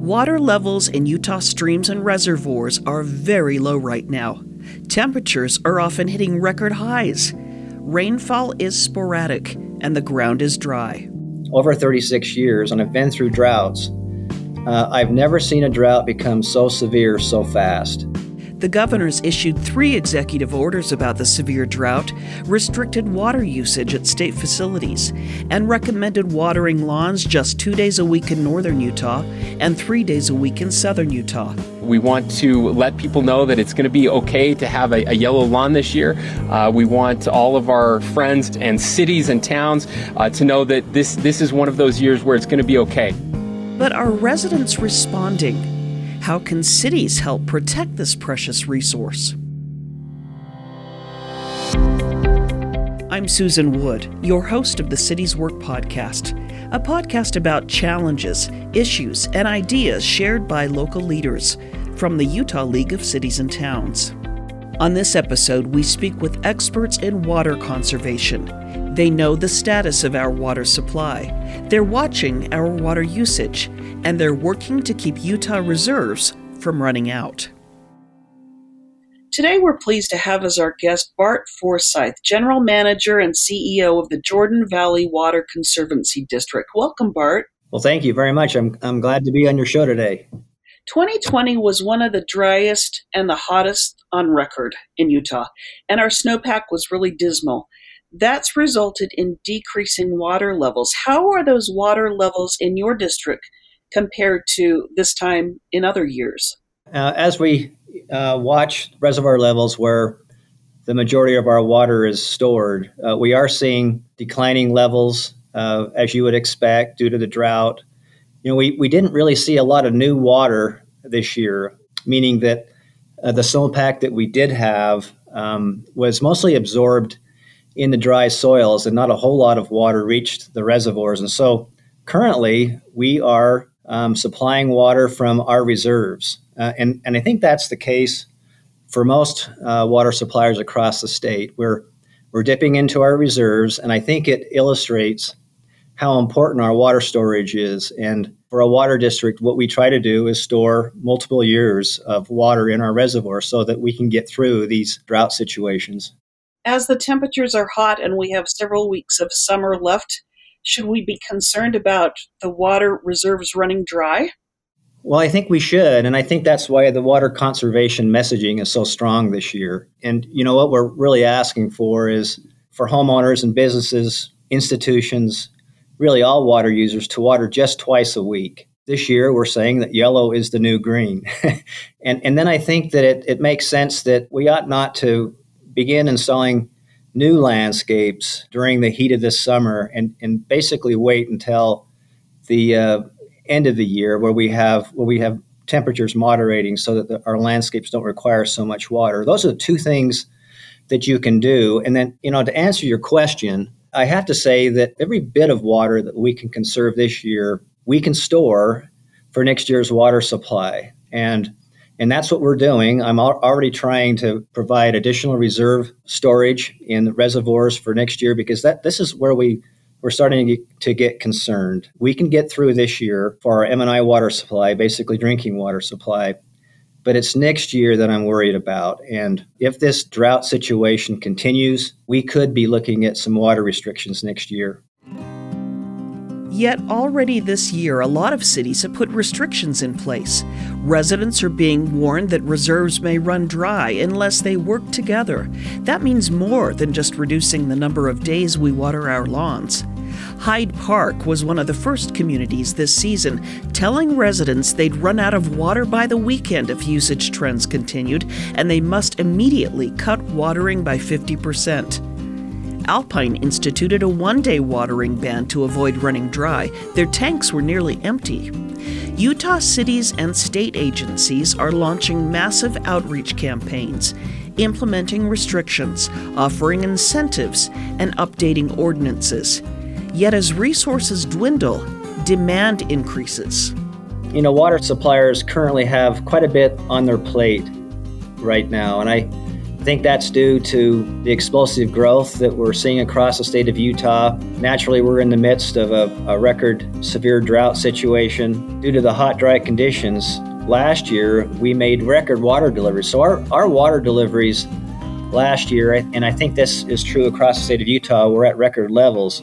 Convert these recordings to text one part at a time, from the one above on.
Water levels in Utah streams and reservoirs are very low right now. Temperatures are often hitting record highs. Rainfall is sporadic and the ground is dry. Over 36 years, and I've been through droughts, uh, I've never seen a drought become so severe so fast. The governors issued three executive orders about the severe drought, restricted water usage at state facilities, and recommended watering lawns just two days a week in northern Utah and three days a week in southern Utah. We want to let people know that it's going to be okay to have a, a yellow lawn this year. Uh, we want all of our friends and cities and towns uh, to know that this, this is one of those years where it's going to be okay. But are residents responding? How can cities help protect this precious resource? I'm Susan Wood, your host of the Cities Work Podcast, a podcast about challenges, issues, and ideas shared by local leaders from the Utah League of Cities and Towns. On this episode, we speak with experts in water conservation. They know the status of our water supply. They're watching our water usage and they're working to keep Utah reserves from running out. Today, we're pleased to have as our guest Bart Forsyth, General Manager and CEO of the Jordan Valley Water Conservancy District. Welcome, Bart. Well, thank you very much. I'm, I'm glad to be on your show today. 2020 was one of the driest and the hottest on record in Utah, and our snowpack was really dismal. That's resulted in decreasing water levels. How are those water levels in your district compared to this time in other years? Uh, as we uh, watch reservoir levels where the majority of our water is stored, uh, we are seeing declining levels, uh, as you would expect, due to the drought. You know, we, we didn't really see a lot of new water this year, meaning that uh, the snowpack that we did have um, was mostly absorbed in the dry soils, and not a whole lot of water reached the reservoirs. And so, currently, we are um, supplying water from our reserves. Uh, and, and I think that's the case for most uh, water suppliers across the state. We're, we're dipping into our reserves, and I think it illustrates how important our water storage is. And for a water district, what we try to do is store multiple years of water in our reservoir so that we can get through these drought situations. As the temperatures are hot and we have several weeks of summer left, should we be concerned about the water reserves running dry? Well, I think we should. And I think that's why the water conservation messaging is so strong this year. And, you know, what we're really asking for is for homeowners and businesses, institutions, really all water users to water just twice a week. This year, we're saying that yellow is the new green. and, and then I think that it, it makes sense that we ought not to begin installing new landscapes during the heat of this summer and, and basically wait until the uh, end of the year where we have where we have temperatures moderating so that the, our landscapes don't require so much water. Those are the two things that you can do. And then, you know, to answer your question, I have to say that every bit of water that we can conserve this year, we can store for next year's water supply. And and that's what we're doing. I'm already trying to provide additional reserve storage in the reservoirs for next year because that this is where we we're starting to get concerned. We can get through this year for our M&I water supply, basically drinking water supply, but it's next year that I'm worried about. And if this drought situation continues, we could be looking at some water restrictions next year. Yet already this year, a lot of cities have put restrictions in place. Residents are being warned that reserves may run dry unless they work together. That means more than just reducing the number of days we water our lawns. Hyde Park was one of the first communities this season telling residents they'd run out of water by the weekend if usage trends continued, and they must immediately cut watering by 50%. Alpine instituted a one day watering ban to avoid running dry. Their tanks were nearly empty. Utah cities and state agencies are launching massive outreach campaigns, implementing restrictions, offering incentives, and updating ordinances. Yet, as resources dwindle, demand increases. You know, water suppliers currently have quite a bit on their plate right now, and I think that's due to the explosive growth that we're seeing across the state of Utah. Naturally, we're in the midst of a, a record severe drought situation. Due to the hot, dry conditions, last year we made record water deliveries. So, our, our water deliveries last year, and I think this is true across the state of Utah, we're at record levels.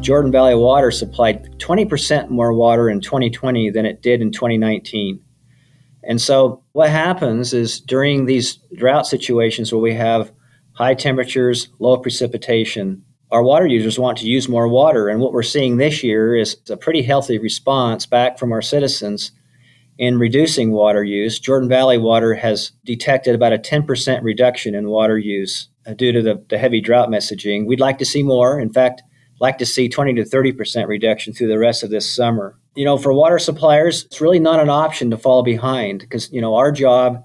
Jordan Valley Water supplied 20% more water in 2020 than it did in 2019. And so, what happens is during these drought situations where we have high temperatures, low precipitation, our water users want to use more water. And what we're seeing this year is a pretty healthy response back from our citizens in reducing water use. Jordan Valley Water has detected about a 10% reduction in water use due to the, the heavy drought messaging. We'd like to see more. In fact, like to see 20 to 30% reduction through the rest of this summer. You know, for water suppliers, it's really not an option to fall behind because, you know, our job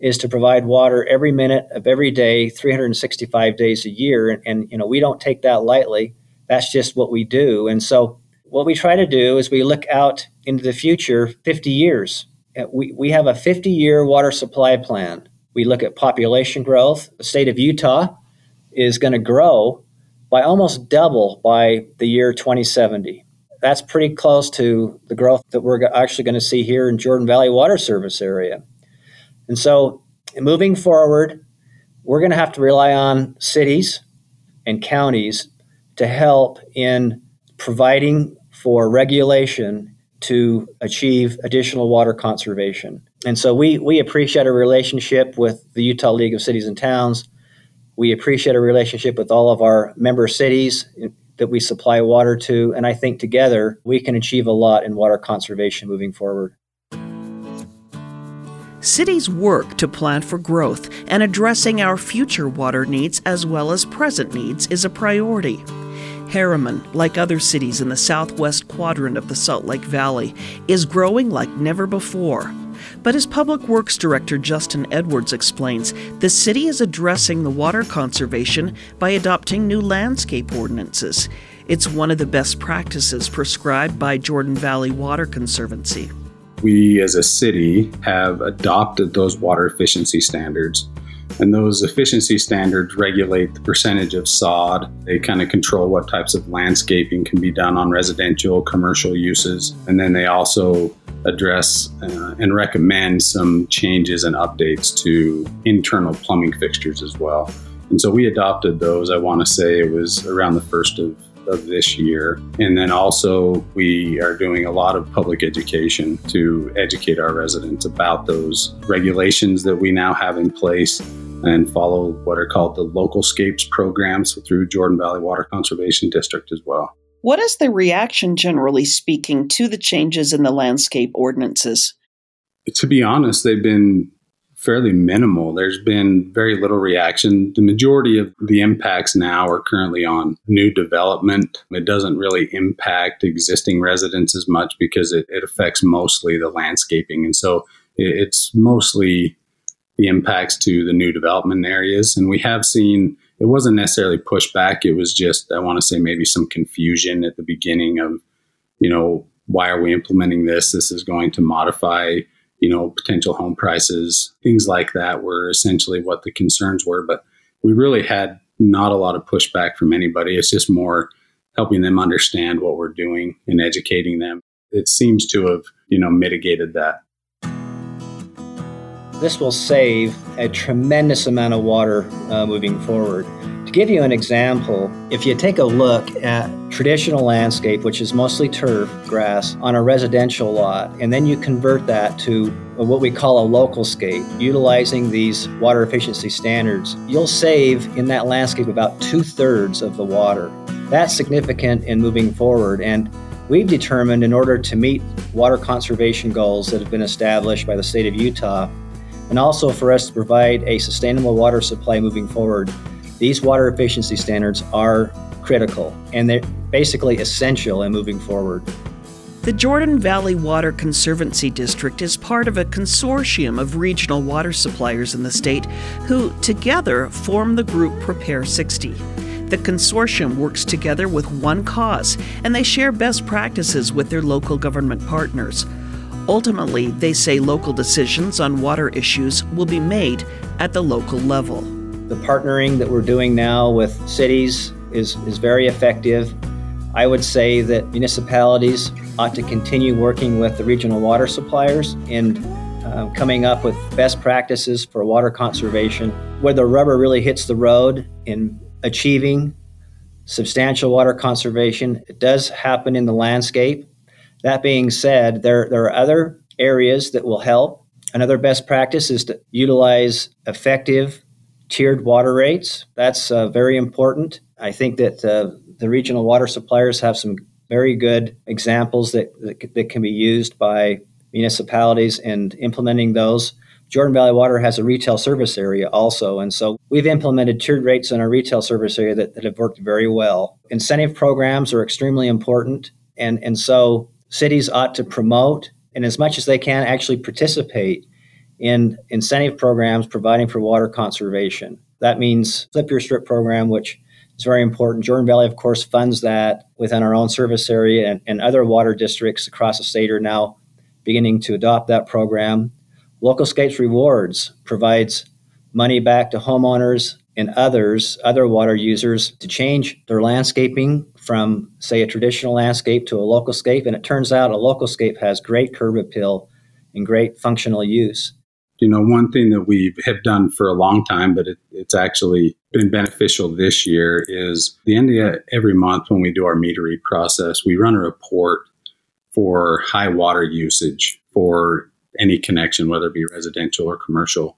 is to provide water every minute of every day, 365 days a year. And, and, you know, we don't take that lightly. That's just what we do. And so what we try to do is we look out into the future 50 years. Uh, we, we have a 50 year water supply plan. We look at population growth. The state of Utah is going to grow by almost double by the year 2070. That's pretty close to the growth that we're actually going to see here in Jordan Valley Water Service area. And so, moving forward, we're going to have to rely on cities and counties to help in providing for regulation to achieve additional water conservation. And so we, we appreciate a relationship with the Utah League of Cities and Towns we appreciate a relationship with all of our member cities that we supply water to, and I think together we can achieve a lot in water conservation moving forward. Cities work to plan for growth, and addressing our future water needs as well as present needs is a priority. Herriman, like other cities in the southwest quadrant of the Salt Lake Valley, is growing like never before. But as Public Works Director Justin Edwards explains, the city is addressing the water conservation by adopting new landscape ordinances. It's one of the best practices prescribed by Jordan Valley Water Conservancy. We as a city have adopted those water efficiency standards and those efficiency standards regulate the percentage of sod. They kind of control what types of landscaping can be done on residential, commercial uses. And then they also address uh, and recommend some changes and updates to internal plumbing fixtures as well. And so we adopted those, I want to say it was around the first of of this year. And then also, we are doing a lot of public education to educate our residents about those regulations that we now have in place and follow what are called the Localscapes programs through Jordan Valley Water Conservation District as well. What is the reaction, generally speaking, to the changes in the landscape ordinances? To be honest, they've been fairly minimal. There's been very little reaction. The majority of the impacts now are currently on new development. It doesn't really impact existing residents as much because it, it affects mostly the landscaping. And so it's mostly the impacts to the new development areas. And we have seen it wasn't necessarily pushback. It was just, I want to say, maybe some confusion at the beginning of, you know, why are we implementing this? This is going to modify you know, potential home prices, things like that were essentially what the concerns were. But we really had not a lot of pushback from anybody. It's just more helping them understand what we're doing and educating them. It seems to have, you know, mitigated that. This will save a tremendous amount of water uh, moving forward. To give you an example, if you take a look at traditional landscape, which is mostly turf grass, on a residential lot, and then you convert that to what we call a localscape, utilizing these water efficiency standards, you'll save in that landscape about two thirds of the water. That's significant in moving forward. And we've determined in order to meet water conservation goals that have been established by the state of Utah, and also for us to provide a sustainable water supply moving forward, these water efficiency standards are critical and they're basically essential in moving forward. The Jordan Valley Water Conservancy District is part of a consortium of regional water suppliers in the state who together form the group Prepare 60. The consortium works together with one cause and they share best practices with their local government partners. Ultimately, they say local decisions on water issues will be made at the local level. The partnering that we're doing now with cities is, is very effective. I would say that municipalities ought to continue working with the regional water suppliers and uh, coming up with best practices for water conservation. Where the rubber really hits the road in achieving substantial water conservation, it does happen in the landscape. That being said, there, there are other areas that will help. Another best practice is to utilize effective tiered water rates. That's uh, very important. I think that uh, the regional water suppliers have some very good examples that, that, that can be used by municipalities and implementing those. Jordan Valley Water has a retail service area also. And so we've implemented tiered rates in our retail service area that, that have worked very well. Incentive programs are extremely important. And, and so cities ought to promote and as much as they can actually participate in incentive programs providing for water conservation. That means Flip Your Strip program, which is very important. Jordan Valley, of course, funds that within our own service area, and, and other water districts across the state are now beginning to adopt that program. Localscapes Rewards provides money back to homeowners and others, other water users, to change their landscaping from, say, a traditional landscape to a localscape. And it turns out a localscape has great curb appeal and great functional use. You know, one thing that we have done for a long time, but it, it's actually been beneficial this year is the end of every month when we do our meter process, we run a report for high water usage for any connection, whether it be residential or commercial.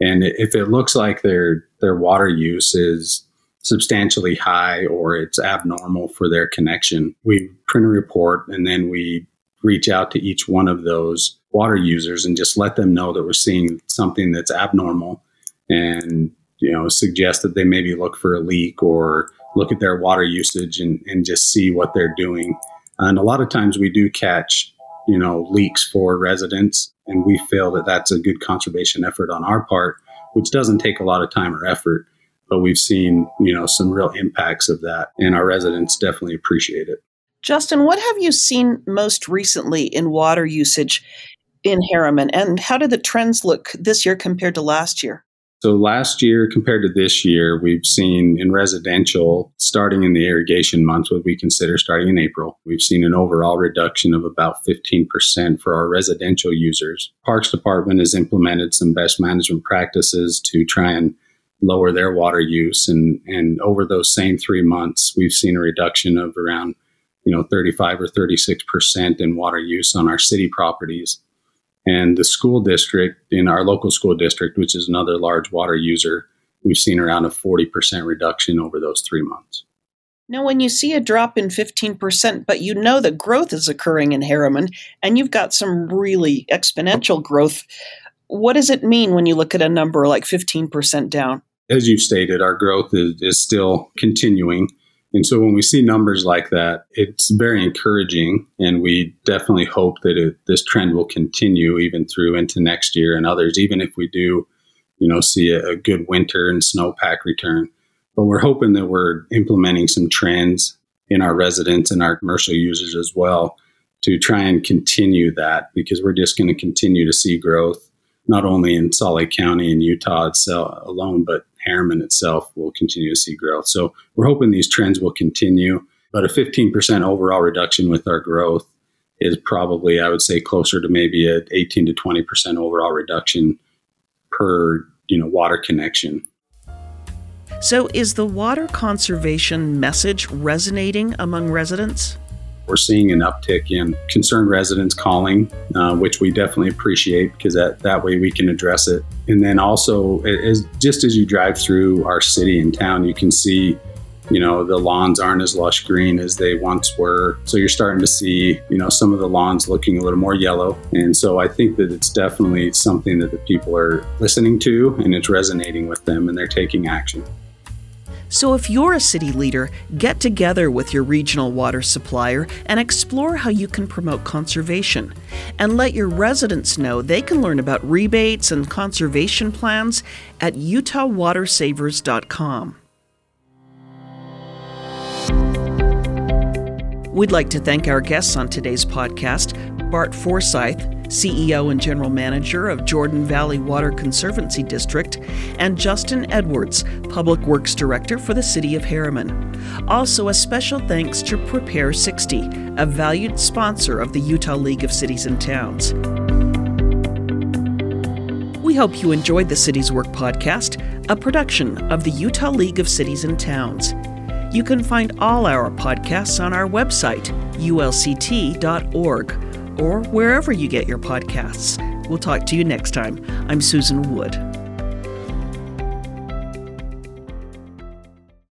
And if it looks like their their water use is substantially high or it's abnormal for their connection, we print a report and then we reach out to each one of those water users and just let them know that we're seeing something that's abnormal and you know suggest that they maybe look for a leak or look at their water usage and, and just see what they're doing and a lot of times we do catch, you know, leaks for residents, and we feel that that's a good conservation effort on our part, which doesn't take a lot of time or effort. But we've seen, you know, some real impacts of that, and our residents definitely appreciate it. Justin, what have you seen most recently in water usage in Herriman? and how did the trends look this year compared to last year? So last year compared to this year, we've seen in residential, starting in the irrigation months, what we consider starting in April, we've seen an overall reduction of about 15% for our residential users. Parks Department has implemented some best management practices to try and lower their water use. And, and over those same three months, we've seen a reduction of around, you know, 35 or 36% in water use on our city properties. And the school district in our local school district, which is another large water user, we've seen around a 40% reduction over those three months. Now, when you see a drop in 15%, but you know that growth is occurring in Herriman and you've got some really exponential growth, what does it mean when you look at a number like 15% down? As you stated, our growth is, is still continuing. And so when we see numbers like that, it's very encouraging. And we definitely hope that it, this trend will continue even through into next year and others, even if we do, you know, see a, a good winter and snowpack return. But we're hoping that we're implementing some trends in our residents and our commercial users as well to try and continue that because we're just going to continue to see growth not only in Salt Lake County and Utah itself alone, but Herriman itself will continue to see growth. So we're hoping these trends will continue, but a 15% overall reduction with our growth is probably, I would say, closer to maybe a 18 to 20% overall reduction per you know water connection. So, is the water conservation message resonating among residents? We're seeing an uptick in concerned residents calling, uh, which we definitely appreciate because that, that way we can address it. And then also, as, just as you drive through our city and town, you can see, you know, the lawns aren't as lush green as they once were. So you're starting to see, you know, some of the lawns looking a little more yellow. And so I think that it's definitely something that the people are listening to and it's resonating with them and they're taking action. So, if you're a city leader, get together with your regional water supplier and explore how you can promote conservation. And let your residents know they can learn about rebates and conservation plans at utahwatersavers.com. We'd like to thank our guests on today's podcast Bart Forsyth, CEO and General Manager of Jordan Valley Water Conservancy District, and Justin Edwards, Public Works Director for the City of Herriman. Also, a special thanks to Prepare 60, a valued sponsor of the Utah League of Cities and Towns. We hope you enjoyed the Cities Work podcast, a production of the Utah League of Cities and Towns. You can find all our podcasts on our website, ulct.org, or wherever you get your podcasts. We'll talk to you next time. I'm Susan Wood.